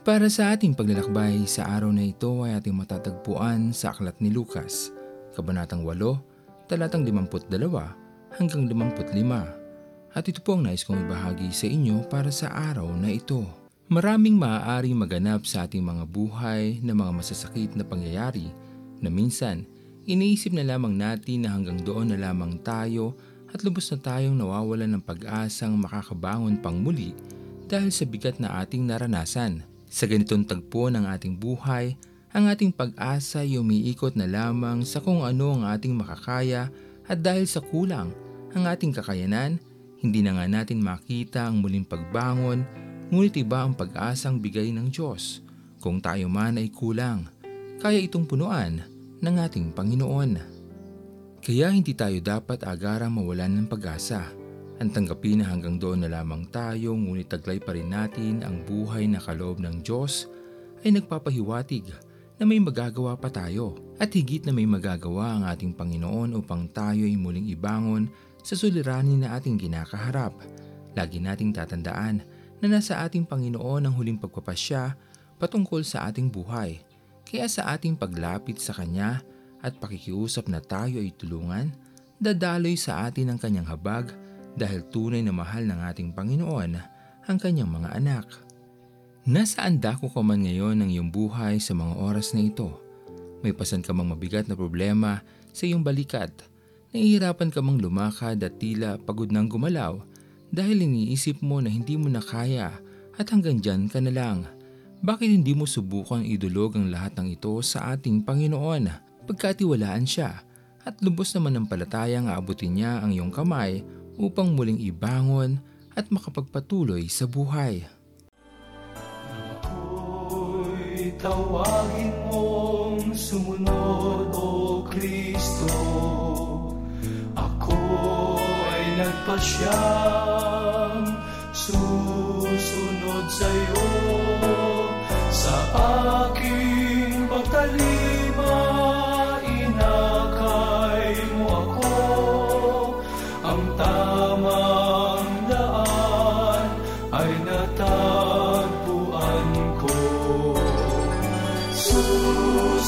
Para sa ating paglalakbay sa araw na ito ay ating matatagpuan sa Aklat ni Lucas, Kabanatang 8, talatang 52 hanggang 55. At ito po ang nais kong ibahagi sa inyo para sa araw na ito. Maraming maaaring maganap sa ating mga buhay na mga masasakit na pangyayari na minsan iniisip na lamang natin na hanggang doon na lamang tayo at lubos na tayong nawawalan ng pag-asang makakabangon pang muli dahil sa bigat na ating naranasan. Sa ganitong tagpo ng ating buhay, ang ating pag-asa ay umiikot na lamang sa kung ano ang ating makakaya at dahil sa kulang ang ating kakayanan, hindi na nga natin makita ang muling pagbangon, ngunit iba ang pag-asang bigay ng Diyos. Kung tayo man ay kulang, kaya itong punuan ng ating Panginoon. Kaya hindi tayo dapat agarang mawalan ng pag-asa. Ang tanggapin na hanggang doon na lamang tayo ngunit taglay pa rin natin ang buhay na kaloob ng Diyos ay nagpapahiwatig na may magagawa pa tayo at higit na may magagawa ang ating Panginoon upang tayo ay muling ibangon sa suliranin na ating kinakaharap. Lagi nating tatandaan na nasa ating Panginoon ang huling pagpapasya patungkol sa ating buhay. Kaya sa ating paglapit sa Kanya at pakikiusap na tayo ay tulungan, dadaloy sa atin ang kanyang habag dahil tunay na mahal ng ating Panginoon ang kanyang mga anak. Nasaan dako ka man ngayon ng iyong buhay sa mga oras na ito? May pasan ka mang mabigat na problema sa iyong balikat. Nahihirapan ka mang lumakad at tila pagod nang gumalaw dahil iniisip mo na hindi mo na kaya at hanggang dyan ka na lang. Bakit hindi mo subukan idulog ang lahat ng ito sa ating Panginoon? pagkatiwalaan siya at lubos naman ng palatayang aabutin niya ang iyong kamay upang muling ibangon at makapagpatuloy sa buhay. Ako'y tawagin mong sumunod, O Kristo. Ako ay nagpasyang susunod sa iyo sa aking pagtalima.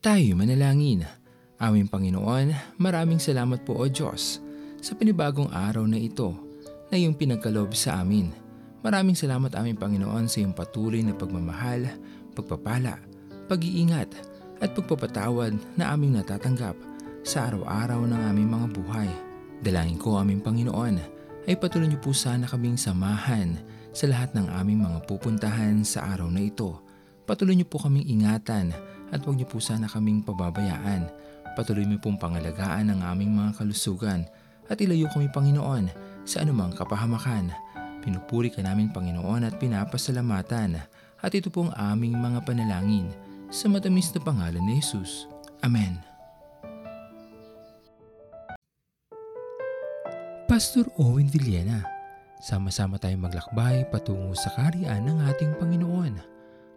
Tayo manalangin. Aming Panginoon, maraming salamat po o Diyos sa panibagong araw na ito na iyong pinagkaloob sa amin. Maraming salamat aming Panginoon sa iyong patuloy na pagmamahal, pagpapala, pag-iingat at pagpapatawad na aming natatanggap sa araw-araw ng aming mga buhay. Dalangin ko aming Panginoon ay patuloy niyo po sana kaming samahan sa lahat ng aming mga pupuntahan sa araw na ito. Patuloy niyo po kaming ingatan at huwag niyo po sana kaming pababayaan. Patuloy mo pong pangalagaan ang aming mga kalusugan at ilayo kami Panginoon sa anumang kapahamakan. Pinupuri ka namin Panginoon at pinapasalamatan at ito pong aming mga panalangin sa matamis na pangalan ni Jesus. Amen. Pastor Owen Villena, sama-sama tayong maglakbay patungo sa kariyan ng ating Panginoon